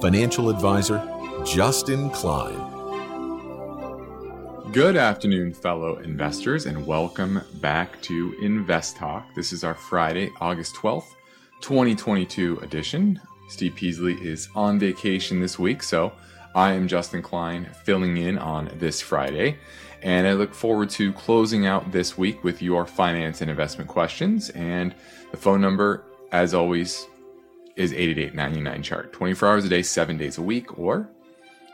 Financial Advisor Justin Klein. Good afternoon, fellow investors, and welcome back to Invest Talk. This is our Friday, August 12th, 2022 edition. Steve Peasley is on vacation this week, so I am Justin Klein filling in on this Friday. And I look forward to closing out this week with your finance and investment questions. And the phone number, as always, is 888 chart 24 hours a day, seven days a week, or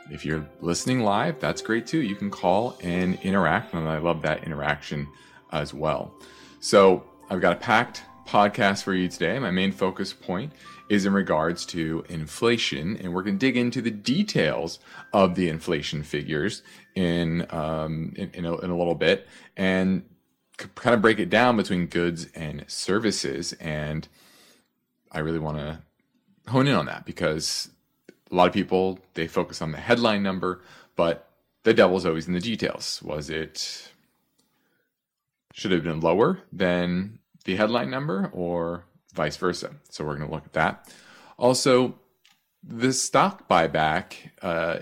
if you're listening live, that's great too. You can call and interact, and I love that interaction as well. So, I've got a packed podcast for you today. My main focus point is in regards to inflation, and we're going to dig into the details of the inflation figures in um, in, in, a, in a little bit, and kind of break it down between goods and services. And I really want to hone in on that because a lot of people they focus on the headline number, but the devil's always in the details. Was it should have been lower than the headline number or vice versa? So we're going to look at that. Also, the stock buyback uh,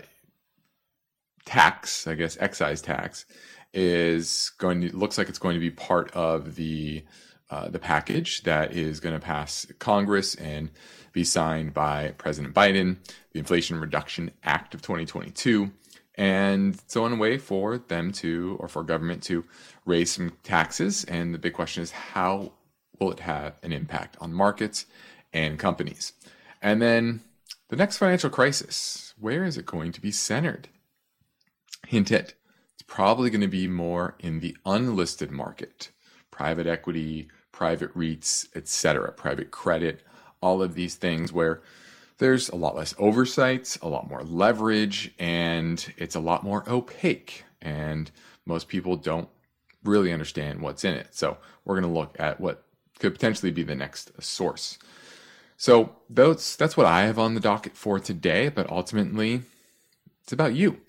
tax, I guess excise tax, is going to looks like it's going to be part of the uh, the package that is going to pass Congress and be signed by President Biden, the Inflation Reduction Act of 2022. And so, on a way for them to, or for government to raise some taxes. And the big question is how will it have an impact on markets and companies? And then the next financial crisis, where is it going to be centered? Hint it, it's probably going to be more in the unlisted market, private equity, private REITs, etc., private credit, all of these things where there's a lot less oversight, a lot more leverage, and it's a lot more opaque. And most people don't really understand what's in it. So we're going to look at what could potentially be the next source. So that's that's what I have on the docket for today. But ultimately, it's about you.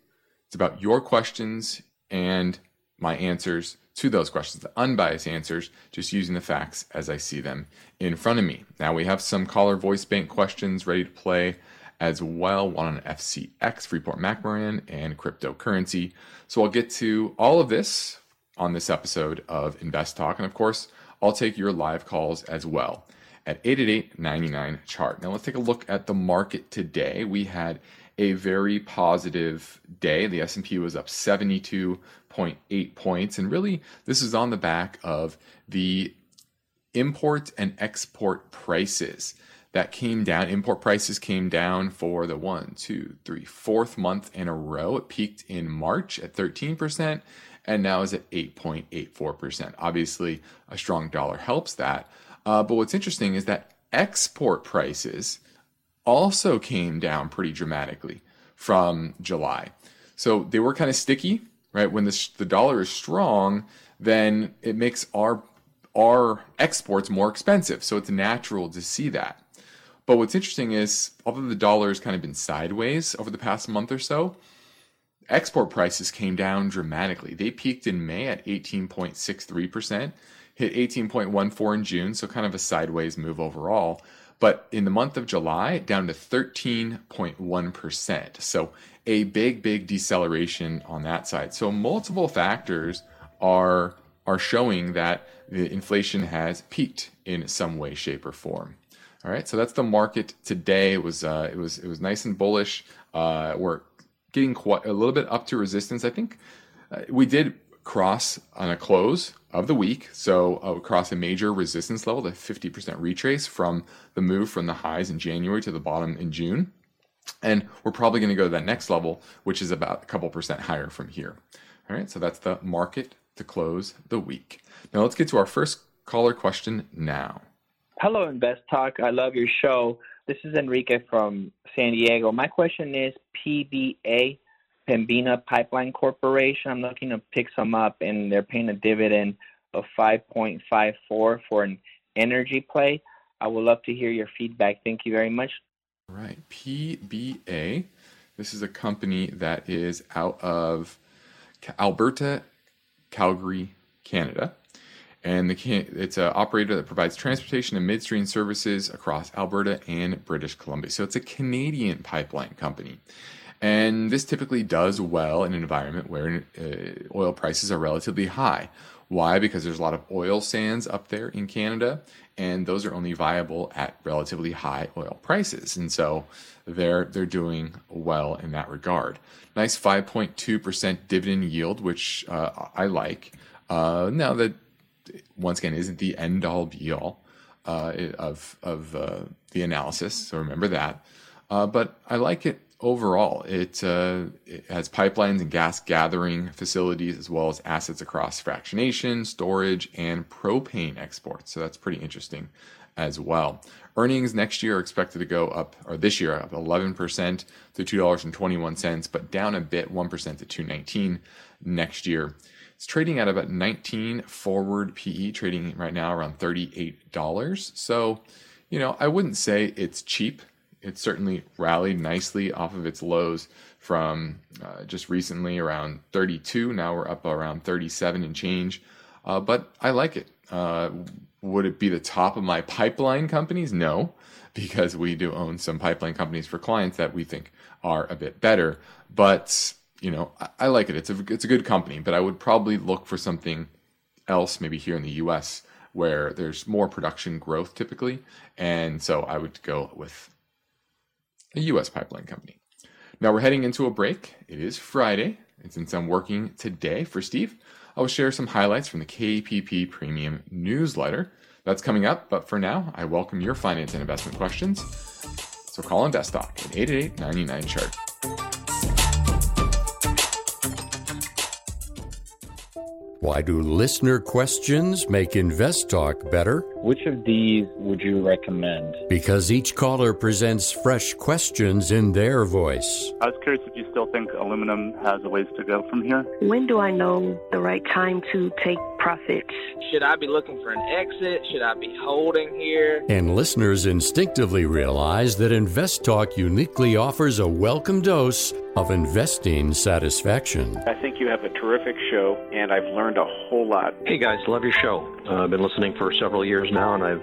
It's about your questions and my answers to those questions, the unbiased answers, just using the facts as I see them in front of me. Now we have some caller voice bank questions ready to play as well, one on FCX, Freeport McMoRan, and cryptocurrency. So I'll get to all of this on this episode of Invest Talk. And of course, I'll take your live calls as well at 888 chart. Now let's take a look at the market today. We had a very positive day. The S&P was up 72.8 points and really this is on the back of the import and export prices that came down. Import prices came down for the one, two, three, fourth month in a row. It peaked in March at 13% and now is at 8.84%. Obviously, a strong dollar helps that. Uh, but what's interesting is that export prices also came down pretty dramatically from July. So they were kind of sticky, right? When the, the dollar is strong, then it makes our our exports more expensive. So it's natural to see that. But what's interesting is, although the dollar has kind of been sideways over the past month or so, export prices came down dramatically. They peaked in May at 18.63%, hit 18.14 in June, so kind of a sideways move overall. But in the month of July, down to 13.1%. So a big, big deceleration on that side. So multiple factors are are showing that the inflation has peaked in some way, shape, or form. All right, so that's the market today. It was uh, it was it was nice and bullish. Uh, we're getting quite a little bit up to resistance. I think uh, we did cross on a close of the week. So uh, across a major resistance level, the 50% retrace from the move from the highs in January to the bottom in June. And we're probably going to go to that next level, which is about a couple percent higher from here. All right, so that's the market to close the week. Now let's get to our first caller question now. Hello, Invest Talk. I love your show. This is Enrique from San Diego. My question is PBA, Pembina Pipeline Corporation. I'm looking to pick some up, and they're paying a dividend of 5.54 for an energy play. I would love to hear your feedback. Thank you very much. All right. PBA. This is a company that is out of Alberta, Calgary, Canada. And the, it's an operator that provides transportation and midstream services across Alberta and British Columbia. So it's a Canadian pipeline company. And this typically does well in an environment where uh, oil prices are relatively high. Why? Because there's a lot of oil sands up there in Canada, and those are only viable at relatively high oil prices. And so they're they're doing well in that regard. Nice 5.2% dividend yield, which uh, I like. Uh, now that once again isn't the end all be all uh, of of uh, the analysis, so remember that. Uh, but I like it overall. It, uh, it, has pipelines and gas gathering facilities, as well as assets across fractionation, storage, and propane exports. So that's pretty interesting as well. Earnings next year are expected to go up, or this year up 11% to $2.21, but down a bit, 1% to 219 next year. It's trading at about 19 forward PE, trading right now around $38. So, you know, I wouldn't say it's cheap it's certainly rallied nicely off of its lows from uh, just recently around 32. Now we're up around 37 and change. Uh, but I like it. Uh, would it be the top of my pipeline companies? No, because we do own some pipeline companies for clients that we think are a bit better. But you know, I, I like it. It's a it's a good company, but I would probably look for something else, maybe here in the U.S. where there's more production growth typically, and so I would go with a U.S. pipeline company. Now we're heading into a break. It is Friday, and since I'm working today for Steve, I will share some highlights from the KPP Premium newsletter. That's coming up, but for now, I welcome your finance and investment questions. So call InvestTalk at 888 99 chart. Why do listener questions make Invest Talk better? Which of these would you recommend? Because each caller presents fresh questions in their voice. I was curious if you still think aluminum has a ways to go from here. When do I know the right time to take profits? Should I be looking for an exit? Should I be holding here? And listeners instinctively realize that Invest Talk uniquely offers a welcome dose of investing satisfaction. I think you have a terrific show, and I've learned a whole lot. Hey guys, love your show. Uh, I've been listening for several years now, and I've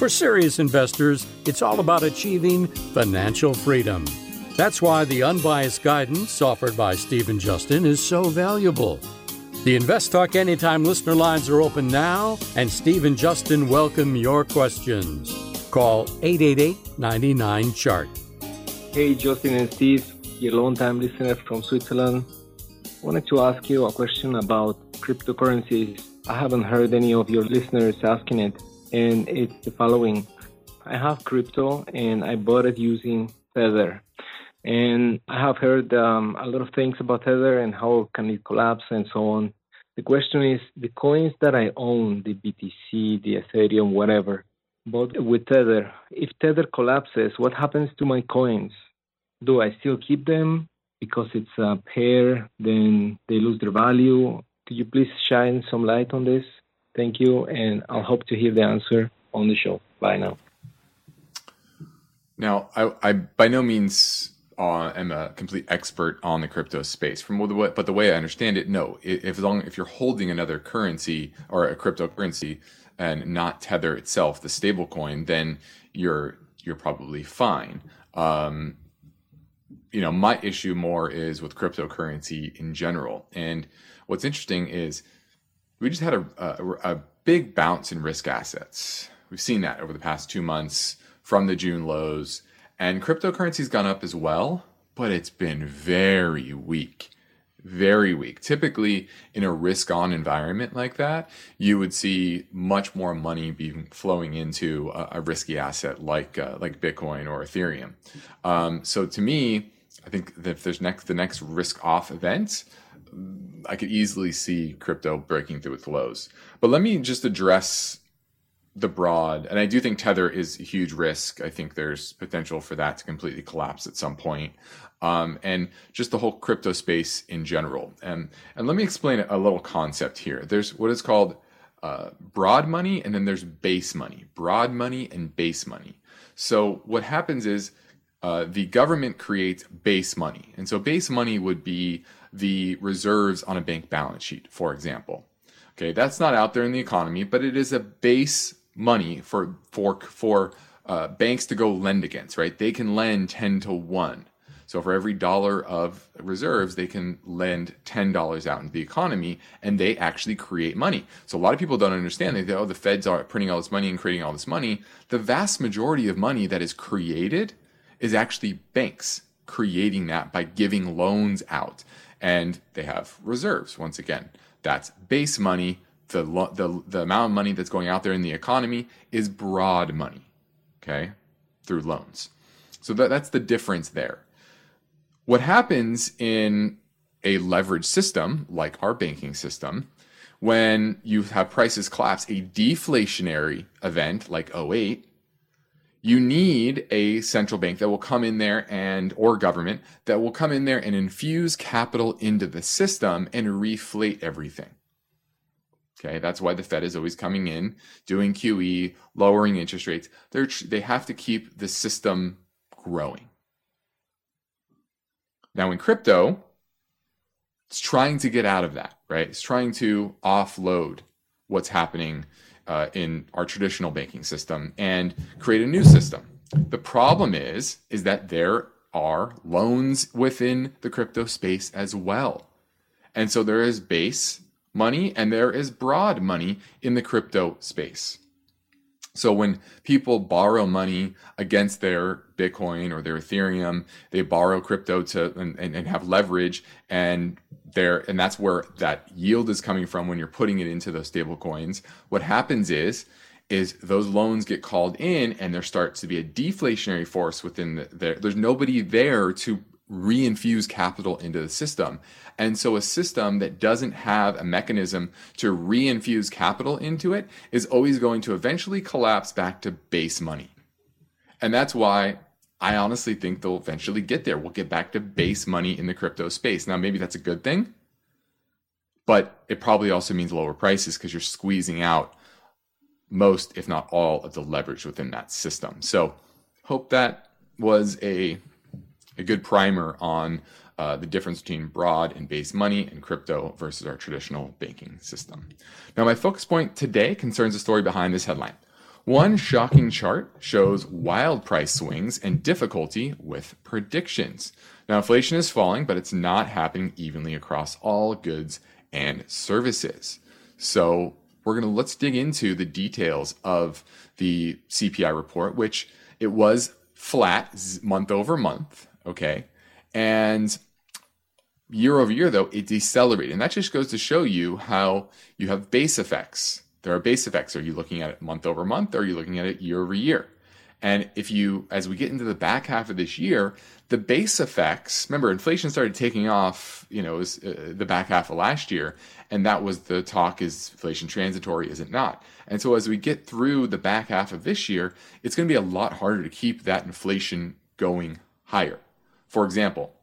For serious investors, it's all about achieving financial freedom. That's why the unbiased guidance offered by Stephen Justin is so valuable. The Invest Talk Anytime listener lines are open now, and Steve and Justin welcome your questions. Call 888 99 Chart. Hey, Justin and Steve, your long-time listener from Switzerland. Wanted to ask you a question about cryptocurrencies. I haven't heard any of your listeners asking it, and it's the following. I have crypto and I bought it using Tether. And I have heard um, a lot of things about Tether and how can it collapse and so on. The question is the coins that I own, the BTC, the Ethereum, whatever, but with Tether, if Tether collapses, what happens to my coins? Do I still keep them because it's a pair, then they lose their value? Could you please shine some light on this? Thank you, and I'll hope to hear the answer on the show. Bye now. Now, I, I by no means uh, am a complete expert on the crypto space. From way, but the way I understand it, no. If as long if you're holding another currency or a cryptocurrency and not Tether itself, the stablecoin, then you're you're probably fine. Um, you know, my issue more is with cryptocurrency in general. And what's interesting is we just had a, a, a big bounce in risk assets We've seen that over the past two months from the June lows. And cryptocurrency's gone up as well, but it's been very weak. Very weak. Typically, in a risk on environment like that, you would see much more money being flowing into a, a risky asset like uh, like Bitcoin or Ethereum. Um, so to me, I think that if there's next the next risk off event, I could easily see crypto breaking through its lows. But let me just address the broad, and I do think Tether is a huge risk. I think there's potential for that to completely collapse at some point. Um, and just the whole crypto space in general. And and let me explain a little concept here. There's what is called uh, broad money, and then there's base money. Broad money and base money. So what happens is uh, the government creates base money, and so base money would be the reserves on a bank balance sheet, for example. Okay, that's not out there in the economy, but it is a base money for for for uh, banks to go lend against. Right, they can lend ten to one. So for every dollar of reserves, they can lend ten dollars out into the economy, and they actually create money. So a lot of people don't understand. They think, oh, the Feds are printing all this money and creating all this money. The vast majority of money that is created is actually banks creating that by giving loans out, and they have reserves. Once again, that's base money the, the, the amount of money that's going out there in the economy is broad money, okay, through loans. So that, that's the difference there. What happens in a leverage system like our banking system, when you have prices collapse, a deflationary event like 08, you need a central bank that will come in there and or government that will come in there and infuse capital into the system and reflate everything Okay, that's why the Fed is always coming in, doing QE, lowering interest rates. They're, they have to keep the system growing. Now, in crypto, it's trying to get out of that, right? It's trying to offload what's happening uh, in our traditional banking system and create a new system. The problem is, is that there are loans within the crypto space as well. And so there is base money and there is broad money in the crypto space. So when people borrow money against their Bitcoin or their Ethereum, they borrow crypto to and, and, and have leverage and there and that's where that yield is coming from when you're putting it into those stable coins. What happens is is those loans get called in and there starts to be a deflationary force within the, there. There's nobody there to reinfuse capital into the system. And so a system that doesn't have a mechanism to reinfuse capital into it is always going to eventually collapse back to base money. And that's why I honestly think they'll eventually get there. We'll get back to base money in the crypto space. Now, maybe that's a good thing, but it probably also means lower prices because you're squeezing out most, if not all, of the leverage within that system. So, hope that was a a good primer on uh, the difference between broad and base money and crypto versus our traditional banking system. Now, my focus point today concerns the story behind this headline. One shocking chart shows wild price swings and difficulty with predictions. Now, inflation is falling, but it's not happening evenly across all goods and services. So, we're going to let's dig into the details of the CPI report, which it was flat month over month. Okay. And year over year, though, it decelerated. And that just goes to show you how you have base effects. There are base effects. Are you looking at it month over month or are you looking at it year over year? And if you, as we get into the back half of this year, the base effects, remember, inflation started taking off, you know, was, uh, the back half of last year. And that was the talk is inflation transitory, is it not? And so as we get through the back half of this year, it's going to be a lot harder to keep that inflation going higher. For example,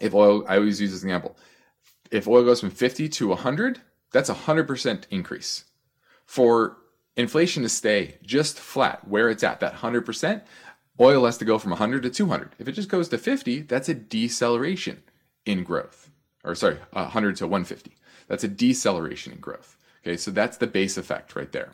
if oil, I always use this example. If oil goes from 50 to 100, that's a 100% increase. For inflation to stay just flat where it's at, that 100%, oil has to go from 100 to 200. If it just goes to 50, that's a deceleration in growth. Or sorry, 100 to 150. That's a deceleration in growth. Okay, so that's the base effect right there.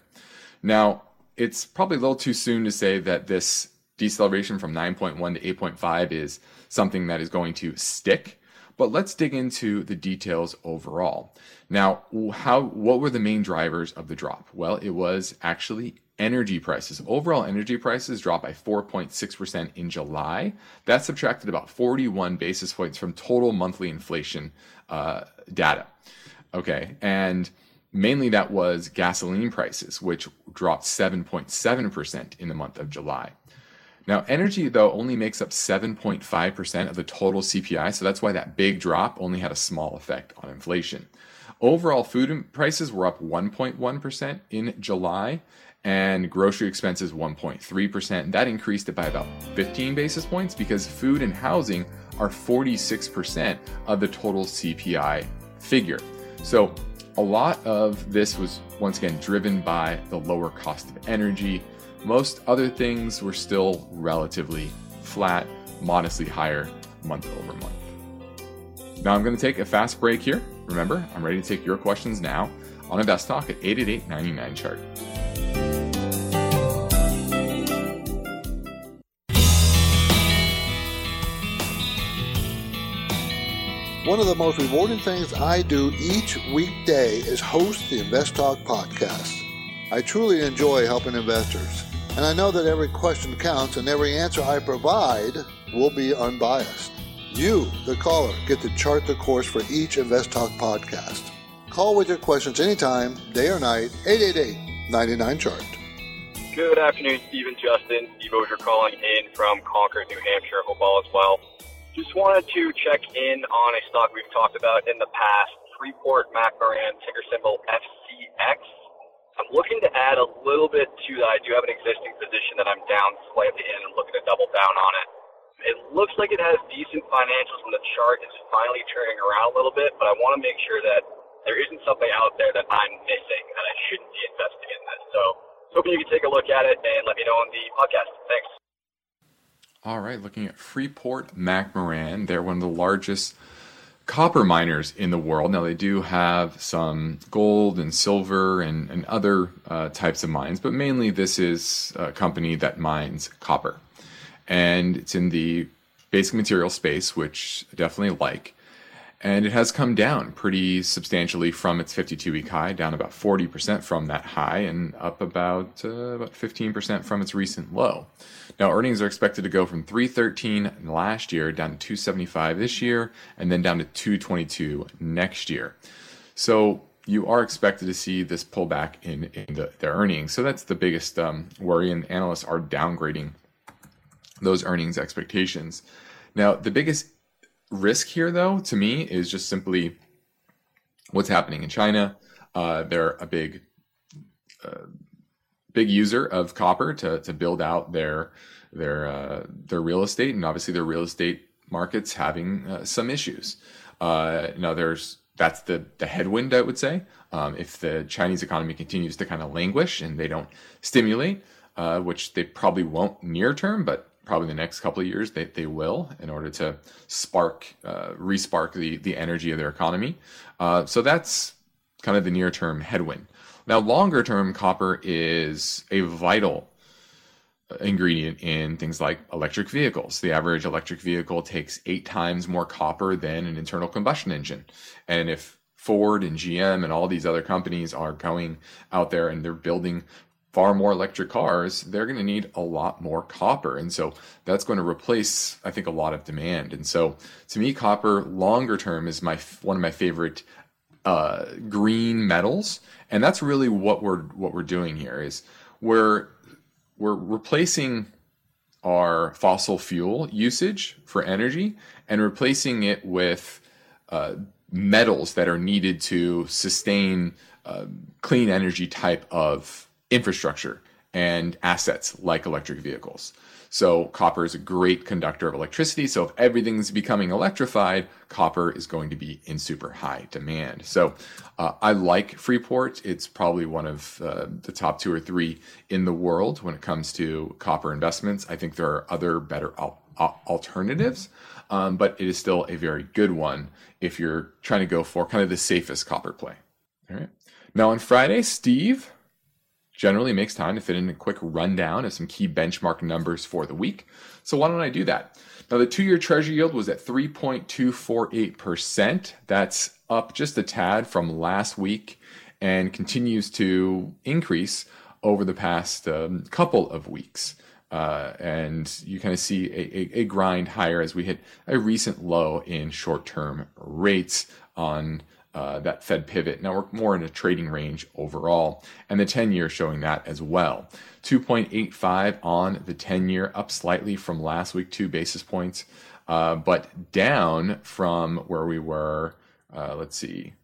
Now, it's probably a little too soon to say that this deceleration from 9.1 to 8.5 is something that is going to stick. But let's dig into the details overall. Now, how what were the main drivers of the drop? Well, it was actually energy prices. Overall energy prices dropped by 4.6% in July. That subtracted about 41 basis points from total monthly inflation uh, data. Okay, and mainly that was gasoline prices, which dropped 7.7% in the month of July. Now, energy, though, only makes up 7.5% of the total CPI, so that's why that big drop only had a small effect on inflation. Overall, food prices were up 1.1% in July, and grocery expenses 1.3%. That increased it by about 15 basis points because food and housing are 46% of the total CPI figure. So, a lot of this was once again driven by the lower cost of energy. Most other things were still relatively flat, modestly higher month over month. Now I'm going to take a fast break here. Remember, I'm ready to take your questions now on Invest Talk at 888 99 chart. One of the most rewarding things I do each weekday is host the Invest Talk podcast. I truly enjoy helping investors, and I know that every question counts and every answer I provide will be unbiased. You, the caller, get to chart the course for each Invest Talk podcast. Call with your questions anytime, day or night, 888 99 Chart. Good afternoon, Stephen Justin. Steve Oger calling in from Concord, New Hampshire. Hope all is well. Just wanted to check in on a stock we've talked about in the past, Freeport McMoRan, ticker symbol FCX. I'm looking to add a little bit to that. I do have an existing position that I'm down slightly in and looking to double down on it. It looks like it has decent financials and the chart is finally turning around a little bit, but I want to make sure that there isn't something out there that I'm missing and I shouldn't be investing in this. So hoping you can take a look at it and let me know on the podcast. Thanks. All right, looking at Freeport McMoRan, they're one of the largest copper miners in the world. Now, they do have some gold and silver and, and other uh, types of mines, but mainly this is a company that mines copper. And it's in the basic material space, which I definitely like. And it has come down pretty substantially from its 52 week high, down about 40% from that high, and up about, uh, about 15% from its recent low. Now, earnings are expected to go from 313 last year down to 275 this year, and then down to 222 next year. So you are expected to see this pullback in, in the, their earnings. So that's the biggest um, worry, and analysts are downgrading those earnings expectations. Now, the biggest risk here, though, to me, is just simply what's happening in China. Uh, they're a big uh, big user of copper to to build out their their uh, their real estate, and obviously their real estate markets having uh, some issues. Uh, now there's that's the the headwind I would say. Um, if the Chinese economy continues to kind of languish and they don't stimulate, uh, which they probably won't near term, but probably the next couple of years they, they will in order to spark uh, respark the the energy of their economy. Uh, so that's kind of the near term headwind. Now, longer term, copper is a vital ingredient in things like electric vehicles. The average electric vehicle takes eight times more copper than an internal combustion engine. And if Ford and GM and all these other companies are going out there and they're building far more electric cars, they're going to need a lot more copper. And so that's going to replace, I think, a lot of demand. And so to me, copper longer term is my one of my favorite uh, green metals, and that's really what we're what we're doing here is we're we're replacing our fossil fuel usage for energy and replacing it with uh, metals that are needed to sustain uh, clean energy type of infrastructure and assets like electric vehicles. So copper is a great conductor of electricity. So if everything's becoming electrified, copper is going to be in super high demand. So uh, I like Freeport. It's probably one of uh, the top two or three in the world when it comes to copper investments. I think there are other better al- alternatives, um, but it is still a very good one if you're trying to go for kind of the safest copper play. All right. Now on Friday, Steve generally makes time to fit in a quick rundown of some key benchmark numbers for the week. So why don't I do that? Now, the two year treasury yield was at 3.248%. That's up just a tad from last week and continues to increase over the past um, couple of weeks. Uh, and you kind of see a, a, a, grind higher as we hit a recent low in short term rates on uh, that Fed pivot. Now we're more in a trading range overall, and the 10 year showing that as well. 2.85 on the 10 year, up slightly from last week, two basis points, uh, but down from where we were, uh, let's see,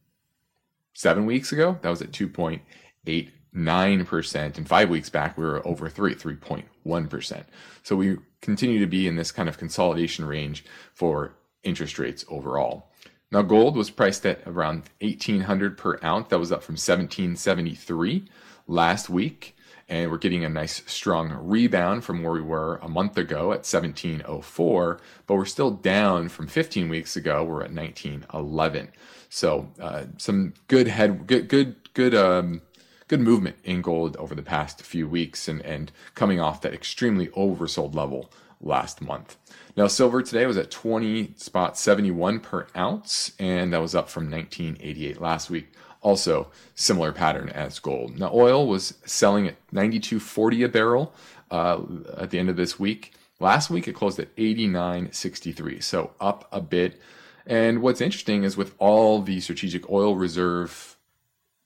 seven weeks ago. That was at 2.89%. And five weeks back, we were over three, 3.1%. So we continue to be in this kind of consolidation range for interest rates overall. Now, gold was priced at around 1800 per ounce. That was up from 1773 last week. And we're getting a nice strong rebound from where we were a month ago at 1704, but we're still down from 15 weeks ago. We're at 1911. So uh, some good head, good, good, good, um, good movement in gold over the past few weeks, and and coming off that extremely oversold level last month. Now, silver today was at 20 spot 71 per ounce, and that was up from 1988 last week. Also, similar pattern as gold. Now, oil was selling at 92.40 a barrel uh, at the end of this week. Last week, it closed at 89.63, so up a bit. And what's interesting is with all the strategic oil reserve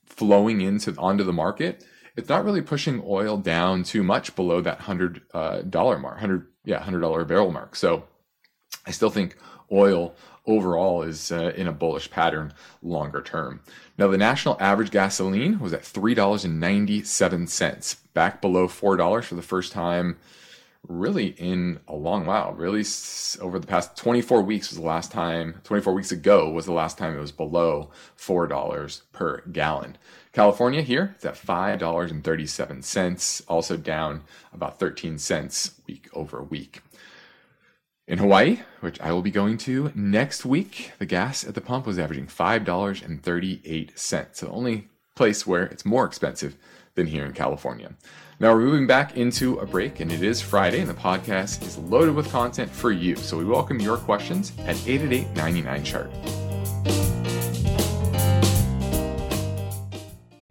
flowing into onto the market, it's not really pushing oil down too much below that hundred dollar mark, hundred yeah, hundred dollar barrel mark. So I still think oil overall is uh, in a bullish pattern longer term. Now, the national average gasoline was at three dollars and ninety seven cents, back below four dollars for the first time. Really, in a long while, really over the past 24 weeks was the last time, 24 weeks ago was the last time it was below $4 per gallon. California here, it's at $5.37, also down about 13 cents week over week. In Hawaii, which I will be going to next week, the gas at the pump was averaging $5.38. So the only place where it's more expensive than here in California. Now we're moving back into a break, and it is Friday, and the podcast is loaded with content for you. So we welcome your questions at 888 99 chart.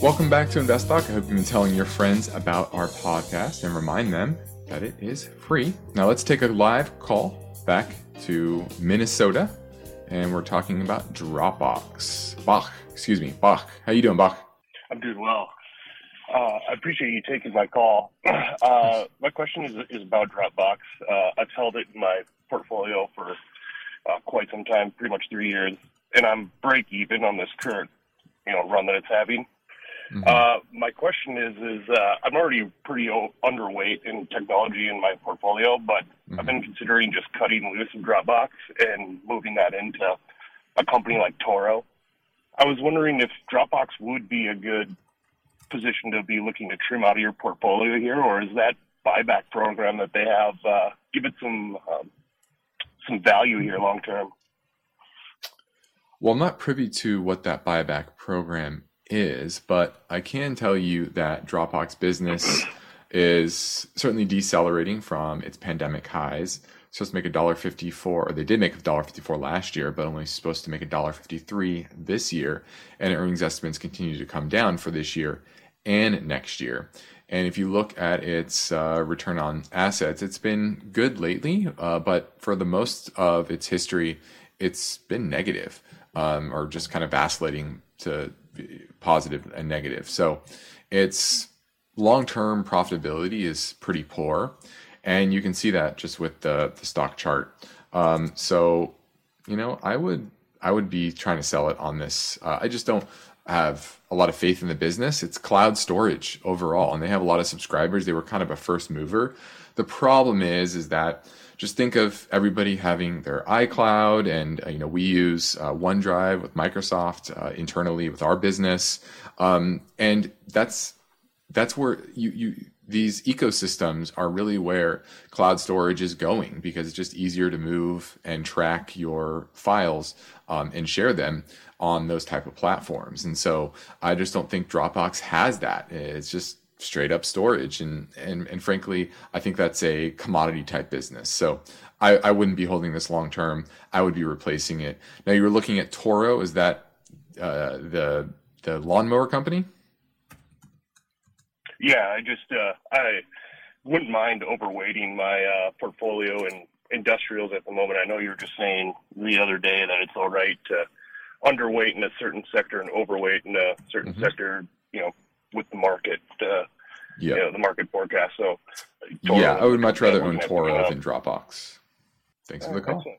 Welcome back to Invest Talk. I hope you've been telling your friends about our podcast and remind them that it is free. Now let's take a live call back to Minnesota and we're talking about Dropbox. Bach, excuse me, Bach. How you doing, Bach? I'm doing well. Uh, I appreciate you taking my call. Uh, my question is, is about Dropbox. Uh, I've held it in my portfolio for uh, quite some time, pretty much three years, and I'm break even on this current, you know, run that it's having. Mm-hmm. Uh, my question is, is uh, I'm already pretty o- underweight in technology in my portfolio, but mm-hmm. I've been considering just cutting loose of Dropbox and moving that into a company like Toro. I was wondering if Dropbox would be a good position to be looking to trim out of your portfolio here, or is that buyback program that they have uh, give it some um, some value here long term? Well, I'm not privy to what that buyback program is, but I can tell you that Dropbox business is certainly decelerating from its pandemic highs. It's Supposed to make a dollar fifty four, or they did make a dollar fifty four last year, but only supposed to make a dollar fifty three this year. And earnings estimates continue to come down for this year and next year. And if you look at its uh, return on assets, it's been good lately, uh, but for the most of its history, it's been negative um, or just kind of vacillating to positive and negative. So its long term profitability is pretty poor. And you can see that just with the, the stock chart. Um, so, you know, I would I would be trying to sell it on this. Uh, I just don't have a lot of faith in the business. It's cloud storage overall, and they have a lot of subscribers. They were kind of a first mover. The problem is, is that just think of everybody having their iCloud, and uh, you know we use uh, OneDrive with Microsoft uh, internally with our business, um, and that's that's where you you these ecosystems are really where cloud storage is going because it's just easier to move and track your files um, and share them on those type of platforms. And so I just don't think Dropbox has that. It's just straight up storage. And and and frankly i think that's a commodity type business. So i i wouldn't be holding this long term. I would be replacing it. Now you were looking at toro. Is that uh, the the lawnmower company? Yeah i just uh, i wouldn't mind overweighting my uh, portfolio in industrials at the moment. I know you were just saying the other day that it's all right to underweight in a certain sector and overweight in a certain mm-hmm. sector you know with the market, uh, yeah, you know, the market forecast. So, Toro yeah, I would much rather own Toro than Dropbox. Thanks for the call. Excellent.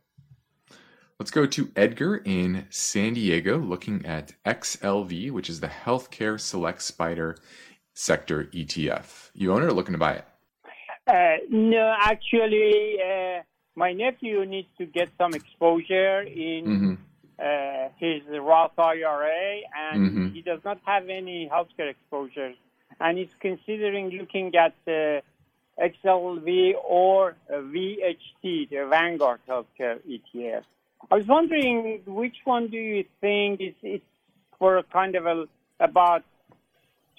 Let's go to Edgar in San Diego, looking at XLV, which is the Healthcare Select Spider Sector ETF. You own it or looking to buy it? Uh, no, actually, uh, my nephew needs to get some exposure in mm-hmm uh, his Roth IRA, and mm-hmm. he does not have any healthcare exposure, and he's considering looking at the XLV or VHT, the Vanguard Healthcare ETF. I was wondering which one do you think is, is for a kind of a, about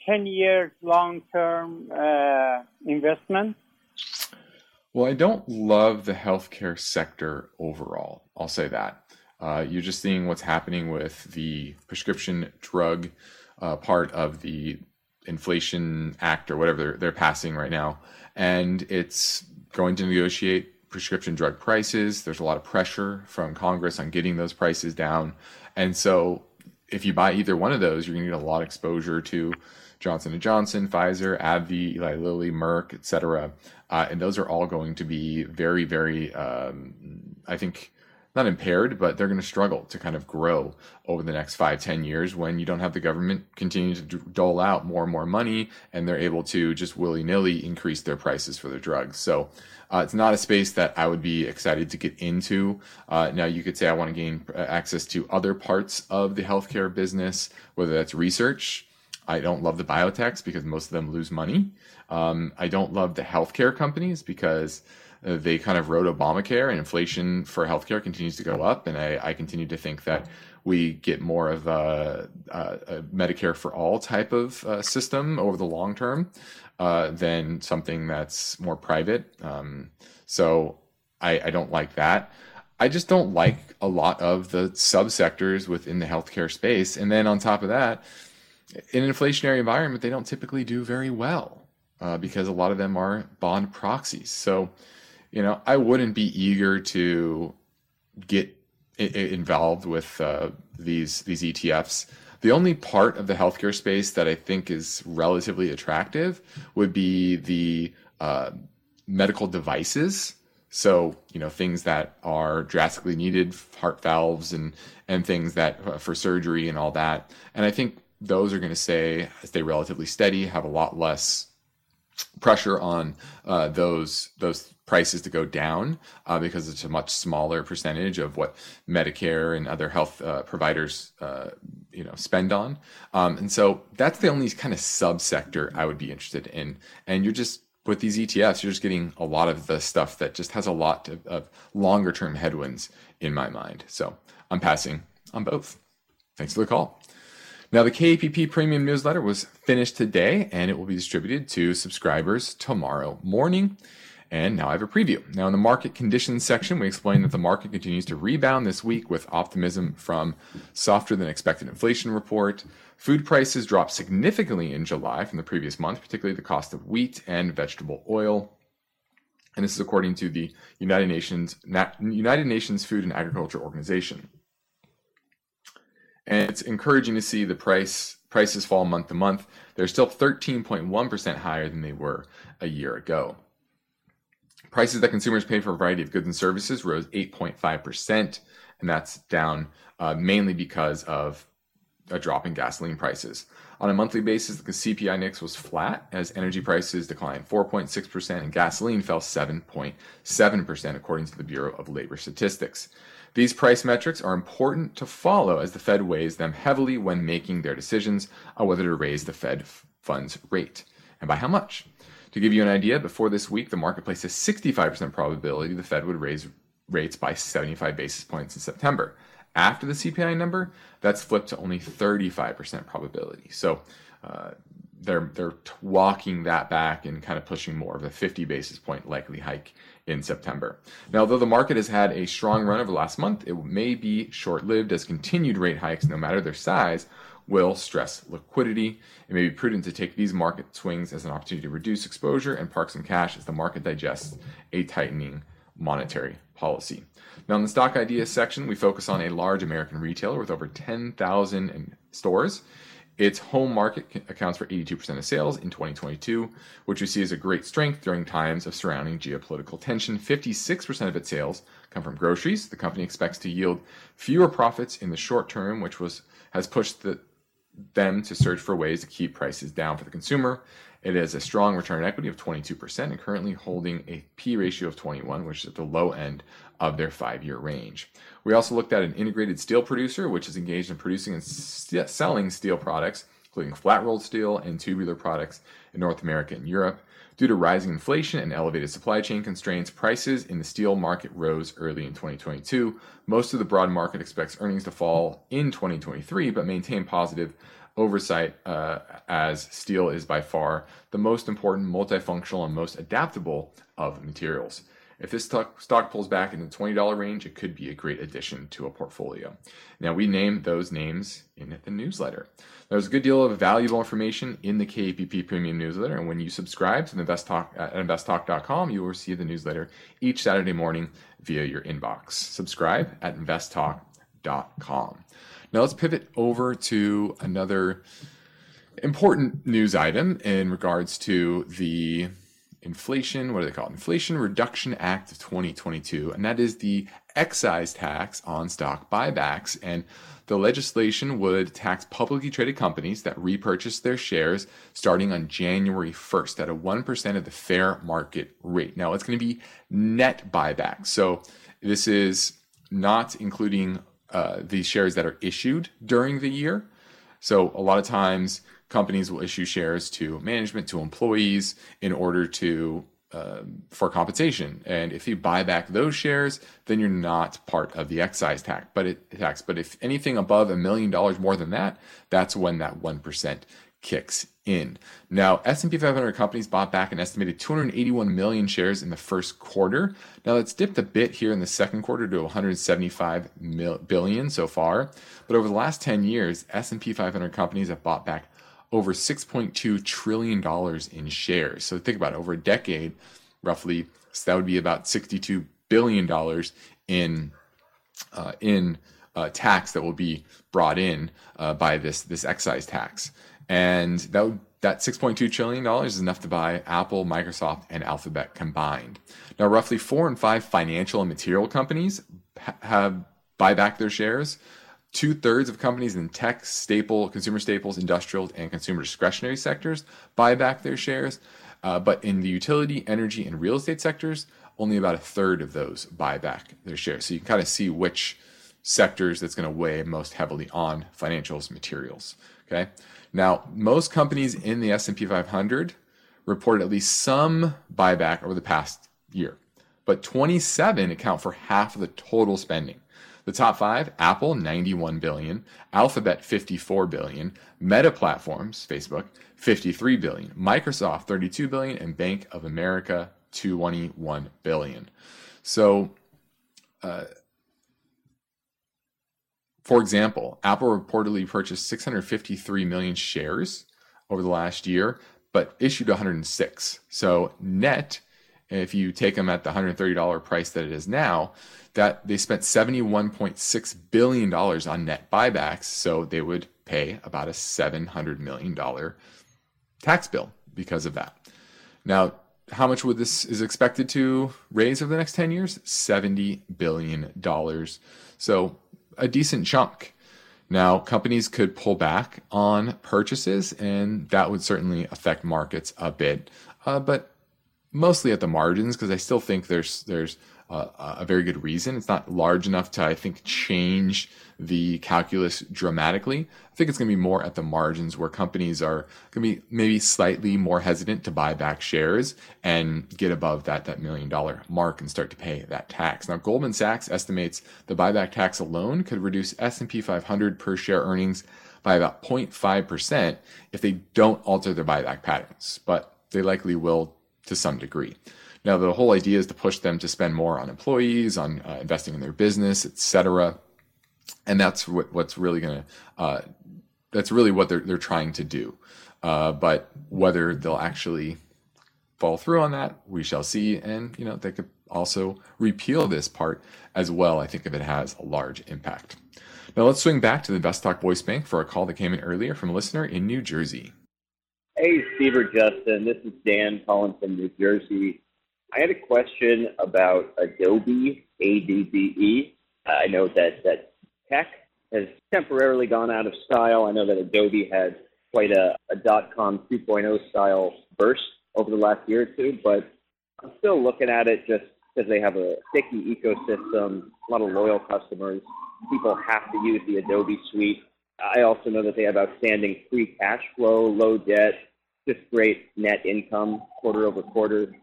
10 years long term uh, investment? Well, I don't love the healthcare sector overall. I'll say that. Uh, you're just seeing what's happening with the prescription drug uh, part of the Inflation Act or whatever they're, they're passing right now. And it's going to negotiate prescription drug prices. There's a lot of pressure from Congress on getting those prices down. And so if you buy either one of those, you're going to get a lot of exposure to Johnson & Johnson, Pfizer, AbbVie, Eli Lilly, Merck, et cetera. Uh, and those are all going to be very, very, um, I think, not impaired, but they're going to struggle to kind of grow over the next five, ten years when you don't have the government continue to dole out more and more money and they're able to just willy nilly increase their prices for their drugs. So uh, it's not a space that I would be excited to get into. Uh, now, you could say I want to gain uh, access to other parts of the healthcare business, whether that's research. I don't love the biotechs because most of them lose money. Um, I don't love the healthcare companies because uh, they kind of wrote Obamacare, and inflation for healthcare continues to go up. And I, I continue to think that we get more of a, a, Medicare for all type of uh, system over the long term uh, than something that's more private. Um, so I, I don't like that. I just don't like a lot of the subsectors within the healthcare space. And then on top of that, in an inflationary environment, they don't typically do very well uh, because a lot of them are bond proxies. So you know, I wouldn't be eager to get involved with uh, these these ETFs. The only part of the healthcare space that I think is relatively attractive would be the uh, medical devices. So you know things that are drastically needed, heart valves and and things that uh, for surgery and all that. And I think those are going to stay stay relatively steady, have a lot less pressure on uh, those those prices to go down uh, because it's a much smaller percentage of what Medicare and other health uh, providers uh, you know spend on, um, and so that's the only kind of subsector I would be interested in. And you're just with these ETFs, you're just getting a lot of the stuff that just has a lot of, of longer term headwinds in my mind. So I'm passing on both. Thanks for the call. Now, the KAPP Premium newsletter was finished today and it will be distributed to subscribers tomorrow morning. And now I have a preview. Now, in the market conditions section, we explain that the market continues to rebound this week with optimism from softer than expected inflation report. Food prices dropped significantly in July from the previous month, particularly the cost of wheat and vegetable oil. And this is according to the United Nations United Nations Food and Agriculture Organization and it's encouraging to see the price prices fall month to month. They're still 13.1% higher than they were a year ago. Prices that consumers pay for a variety of goods and services rose 8.5%, and that's down uh, mainly because of a drop in gasoline prices. On a monthly basis, the CPI index was flat as energy prices declined 4.6% and gasoline fell 7.7%, according to the Bureau of Labor Statistics. These price metrics are important to follow as the Fed weighs them heavily when making their decisions on whether to raise the Fed funds rate and by how much. To give you an idea, before this week, the market placed a 65% probability the Fed would raise rates by 75 basis points in September. After the CPI number, that's flipped to only 35% probability. So uh, they're they're walking that back and kind of pushing more of a 50 basis point likely hike in September. Now, though the market has had a strong run over the last month, it may be short lived as continued rate hikes, no matter their size, will stress liquidity. It may be prudent to take these market swings as an opportunity to reduce exposure and park some cash as the market digests a tightening monetary policy. Now, in the stock ideas section, we focus on a large American retailer with over 10,000 stores. Its home market accounts for 82% of sales in 2022, which we see as a great strength during times of surrounding geopolitical tension. 56% of its sales come from groceries. The company expects to yield fewer profits in the short term, which was has pushed the, them to search for ways to keep prices down for the consumer. It has a strong return on equity of 22% and currently holding a P ratio of 21, which is at the low end of their five year range. We also looked at an integrated steel producer, which is engaged in producing and selling steel products, including flat rolled steel and tubular products in North America and Europe. Due to rising inflation and elevated supply chain constraints, prices in the steel market rose early in 2022. Most of the broad market expects earnings to fall in 2023, but maintain positive oversight uh, as steel is by far the most important, multifunctional, and most adaptable of materials. If this stock, pulls back in the $20 range, it could be a great addition to a portfolio. Now, we name those names in the newsletter. There's a good deal of valuable information in the KAPP Premium newsletter, and when you subscribe to Invest Talk at uh, investtalk.com, you will receive the newsletter each Saturday morning via your inbox. Subscribe at investtalk.com. Now let's pivot over to another important news item in regards to the inflation, what do they call it? Inflation Reduction Act of 2022, and that is the excise tax on stock buybacks. And the legislation would tax publicly traded companies that repurchase their shares starting on January 1st at a 1% of the fair market rate. Now, it's going to be net buybacks. So this is not including uh, the shares that are issued during the year. So a lot of times companies will issue shares to management, to employees in order to uh, for compensation. And if you buy back those shares, then you're not part of the excise tax. But it tax. But if anything above a million dollars more than that, that's when that one percent kicks in. Now, S&P 500 companies bought back an estimated 281 million shares in the first quarter. Now, it's dipped a bit here in the second quarter to 175 mil- billion so far, but over the last 10 years, S&P 500 companies have bought back over 6.2 trillion dollars in shares. So think about it, over a decade, roughly, so that would be about 62 billion dollars in uh, in uh, tax that will be brought in uh, by this this excise tax, and that would, that 6.2 trillion dollars is enough to buy Apple, Microsoft, and Alphabet combined. Now, roughly four and five financial and material companies ha- have buy back their shares. Two thirds of companies in tech, staple, consumer staples, industrial, and consumer discretionary sectors buy back their shares. Uh, but in the utility, energy, and real estate sectors, only about a third of those buy back their shares. So you can kind of see which sectors that's going to weigh most heavily on financials materials. Okay. Now, most companies in the S&P 500 reported at least some buyback over the past year, but 27 account for half of the total spending. The top five: Apple, 91 billion; Alphabet, 54 billion; Meta Platforms, Facebook, 53 billion; Microsoft, 32 billion; and Bank of America, 21 billion. So. Uh, for example, Apple reportedly purchased 653 million shares over the last year, but issued 106. So net, if you take them at the $130 price that it is now, that they spent 71.6 billion dollars on net buybacks, so they would pay about a 700 million dollar tax bill because of that. Now, how much would this is expected to raise over the next 10 years? 70 billion dollars. So a decent chunk. Now, companies could pull back on purchases, and that would certainly affect markets a bit, uh, but mostly at the margins because I still think there's there's a very good reason. It's not large enough to I think change the calculus dramatically. I think it's going to be more at the margins where companies are going to be maybe slightly more hesitant to buy back shares and get above that that million dollar mark and start to pay that tax. Now Goldman Sachs estimates the buyback tax alone could reduce S&P 500 per share earnings by about 0.5% if they don't alter their buyback patterns, but they likely will to some degree. Now the whole idea is to push them to spend more on employees, on uh, investing in their business, etc and that's what, what's really going to uh, that's really what they're they're trying to do. Uh, but whether they'll actually fall through on that, we shall see. And you know, they could also repeal this part as well. I think if it has a large impact. Now let's swing back to the Invest Talk Voice Bank for a call that came in earlier from a listener in New Jersey. Hey, Steve or Justin, this is Dan calling from New Jersey. I had a question about Adobe, A-D-B-E. Uh, I know that that tech has temporarily gone out of style. I know that Adobe had quite a, a dot com 2.0 style burst over the last year or two, but I'm still looking at it just because they have a sticky ecosystem, a lot of loyal customers. People have to use the Adobe suite. I also know that they have outstanding free cash flow, low debt, just great net income quarter over quarter.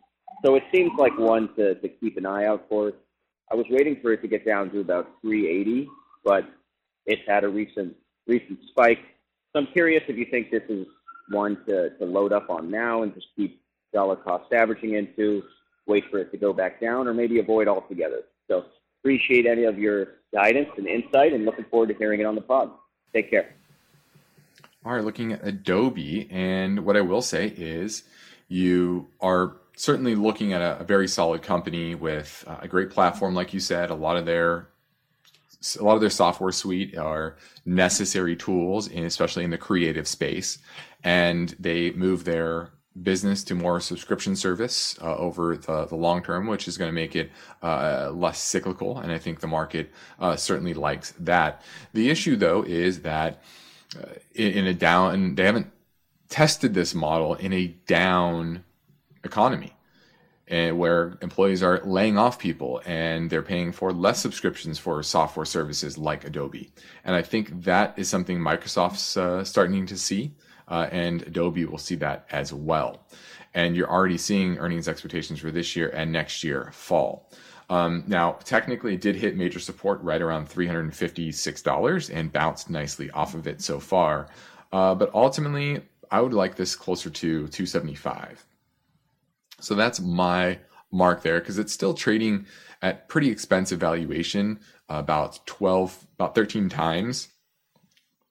So it seems like one to, to keep an eye out for. I was waiting for it to get down to about 380 but it's had a recent recent spike. So I'm curious if you think this is one to, to load up on now and just keep dollar cost averaging into, wait for it to go back down, or maybe avoid altogether. So appreciate any of your guidance and insight, and looking forward to hearing it on the pod. Take care. Right, looking at Adobe, and what I will say is you are certainly looking at a, a very solid company with uh, a great platform, like you said. A lot of their a lot of their software suite are necessary tools, in, especially in the creative space, and they move their business to more subscription service uh, over the, the long term, which is going to make it uh, less cyclical. And I think the market uh, certainly likes that. The issue, though, is that in, in a down, and they haven't tested this model in a down economy and where employees are laying off people and they're paying for less subscriptions for software services like Adobe. And I think that is something Microsoft's uh, starting to see, uh, and Adobe will see that as well. And you're already seeing earnings expectations for this year and next year fall. Um, now, technically, it did hit major support right around $356 and bounced nicely off of it so far. Uh, but ultimately, I would like this closer to 275. So that's my mark there because it's still trading at pretty expensive valuation, about 12, about 13 times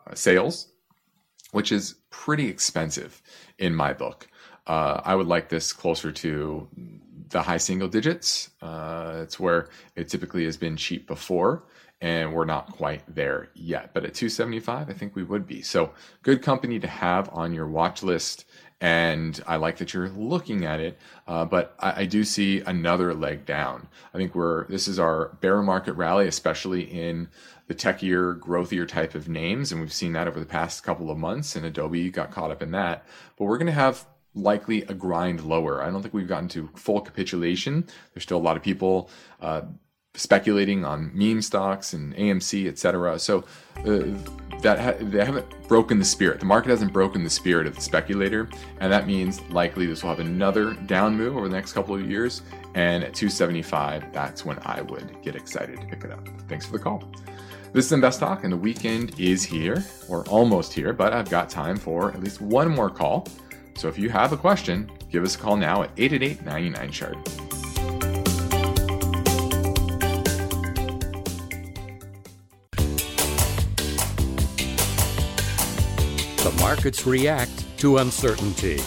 uh, sales, which is pretty expensive in my book. Uh, I would like this closer to the high single digits. Uh, it's where it typically has been cheap before, and we're not quite there yet. But at 275, I think we would be. So good company to have on your watch list. And I like that you're looking at it, uh, but I, I do see another leg down. I think we're this is our bear market rally, especially in the techier, growthier type of names, and we've seen that over the past couple of months. And Adobe got caught up in that, but we're going to have likely a grind lower. I don't think we've gotten to full capitulation. There's still a lot of people uh, speculating on meme stocks and AMC, etc. So uh, that ha- they haven't broken the spirit. The market hasn't broken the spirit of the speculator, and that means likely this will have another down move over the next couple of years. And at 275, that's when I would get excited to pick it up. Thanks for the call. This is Invest Talk, and the weekend is here, or almost here, but I've got time for at least one more call. So if you have a question, give us a call now at 888 99 Chart. The markets react to uncertainty.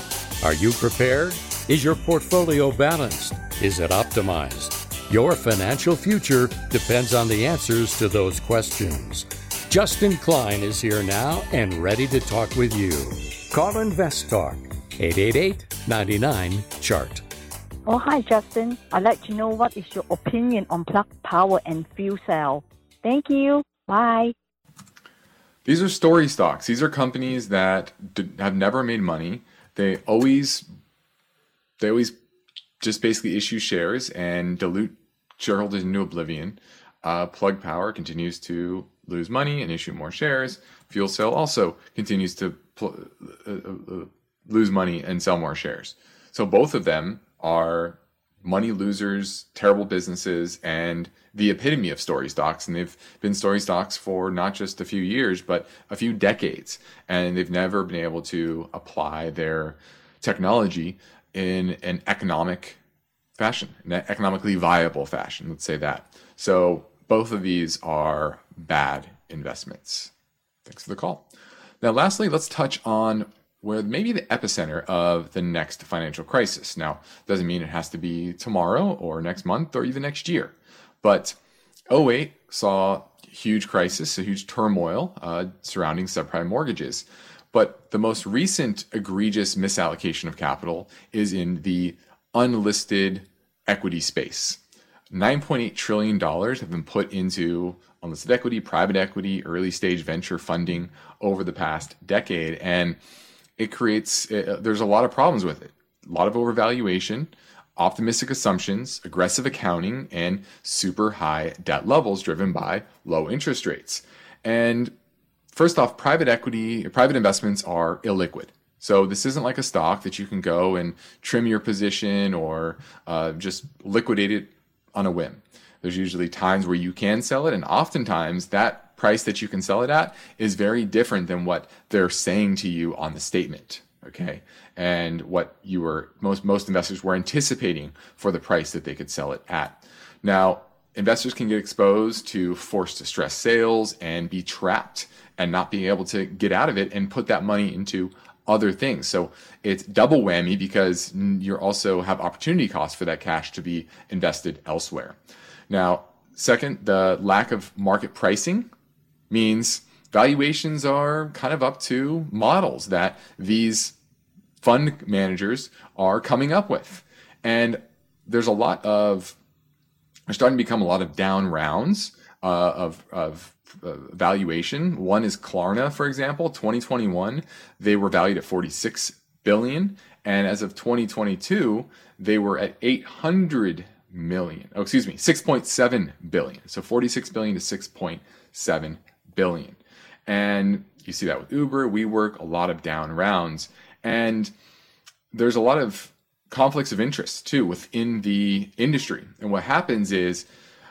Are you prepared? Is your portfolio balanced? Is it optimized? Your financial future depends on the answers to those questions. Justin Klein is here now and ready to talk with you. Call Invest Talk 888 99 Chart. Oh, hi, Justin. I'd like to know what is your opinion on Plug Power and Fuel Cell. Thank you. Bye. These are story stocks. These are companies that d- have never made money. They always, they always just basically issue shares and dilute shareholders into oblivion. Uh, Plug Power continues to lose money and issue more shares. Fuel Cell also continues to pl- uh, uh, lose money and sell more shares. So both of them are money losers, terrible businesses, and the epitome of story stocks. And they've been story stocks for not just a few years, but a few decades. And they've never been able to apply their technology in an economic fashion, an economically viable fashion. Let's say that. So both of these are bad investments. Thanks for the call. Now, lastly, let's touch on where maybe the epicenter of the next financial crisis. Now, doesn't mean it has to be tomorrow or next month or even next year, but 08 saw huge crisis, a huge turmoil uh, surrounding subprime mortgages. But the most recent egregious misallocation of capital is in the unlisted equity space. $9.8 trillion have been put into unlisted equity, private equity, early stage venture funding over the past decade. And it creates, uh, there's a lot of problems with it. A lot of overvaluation, optimistic assumptions, aggressive accounting, and super high debt levels driven by low interest rates. And first off, private equity, private investments are illiquid. So this isn't like a stock that you can go and trim your position or uh, just liquidate it on a whim. There's usually times where you can sell it, and oftentimes that price that you can sell it at is very different than what they're saying to you on the statement. Okay, and what you were most most investors were anticipating for the price that they could sell it at. Now, investors can get exposed to forced distress sales and be trapped and not being able to get out of it and put that money into other things. So it's double whammy because you also have opportunity costs for that cash to be invested elsewhere. Now, second, the lack of market pricing means valuations are kind of up to models that these fund managers are coming up with. And there's a lot of, there's starting to become a lot of down rounds uh, of, of uh, valuation. One is Klarna, for example. 2021, they were valued at 46 billion, and as of 2022, they were at 800 million. Oh, excuse me, 6.7 billion. So 46 billion to 6.7 billion. And you see that with Uber, WeWork, a lot of down rounds, and there's a lot of conflicts of interest too within the industry. And what happens is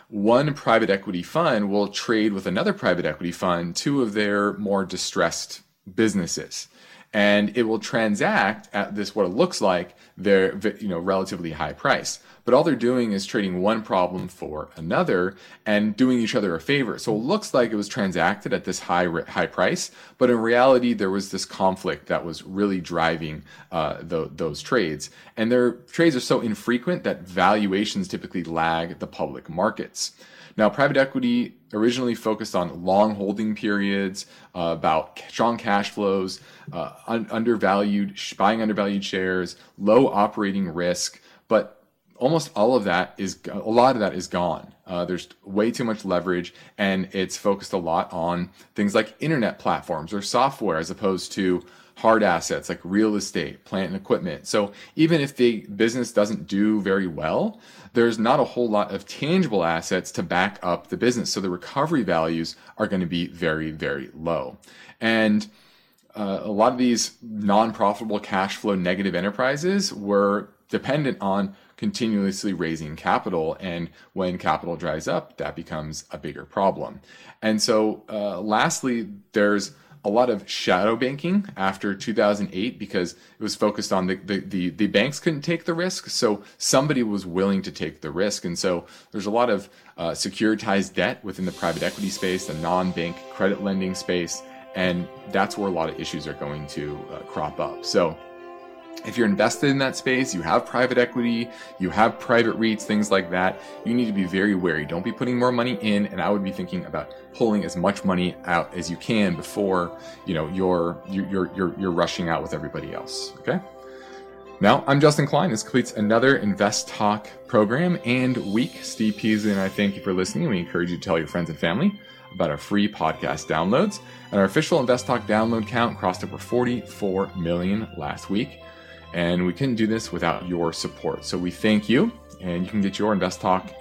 one private equity fund will trade with another private equity fund two of their more distressed businesses. and it will transact at this what it looks like their you know relatively high price but all they're doing is trading one problem for another and doing each other a favor. So it looks like it was transacted at this high high price but in reality there was this conflict that was really driving uh, the, those trades. And their trades are so infrequent that valuations typically lag the public markets. Now, private equity originally focused on long holding periods, uh, about strong cash flows, uh, un- undervalued, buying undervalued shares, low operating risk, but almost all of that is a lot of that is gone. Uh, there's way too much leverage, and it's focused a lot on things like internet platforms or software as opposed to hard assets like real estate, plant and equipment. So even if the business doesn't do very well, there's not a whole lot of tangible assets to back up the business. So the recovery values are going to be very, very low. And uh, a lot of these non profitable cash flow negative enterprises were dependent on continuously raising capital. And when capital dries up, that becomes a bigger problem. And so, uh, lastly, there's a lot of shadow banking after 2008 because it was focused on the, the, the, the, banks couldn't take the risk. So somebody was willing to take the risk. And so there's a lot of uh, securitized debt within the private equity space, the non bank credit lending space. And that's where a lot of issues are going to uh, crop up. So if you're invested in that space, you have private equity, you have private REITs, things like that, you need to be very wary. Don't be putting more money in, and I would be thinking about pulling as much money out as you can before you know you're you're you're you're rushing out with everybody else. Okay. Now, I'm Justin Klein. This completes another Invest Talk program and week. Steve Peasley and I thank you for listening. We encourage you to tell your friends and family about our free podcast downloads. And our official Invest Talk download count crossed over 44 million last week. And we couldn't do this without your support. So we thank you. And you can get your Invest Talk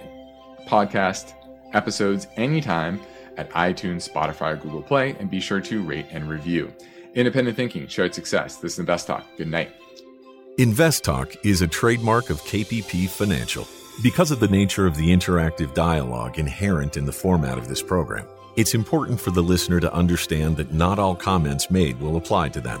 podcast episodes anytime at iTunes, Spotify, Google Play. And be sure to rate and review. Independent thinking, shared success. This is Invest Talk. Good night. Invest Talk is a trademark of KPP Financial. Because of the nature of the interactive dialogue inherent in the format of this program, it's important for the listener to understand that not all comments made will apply to them.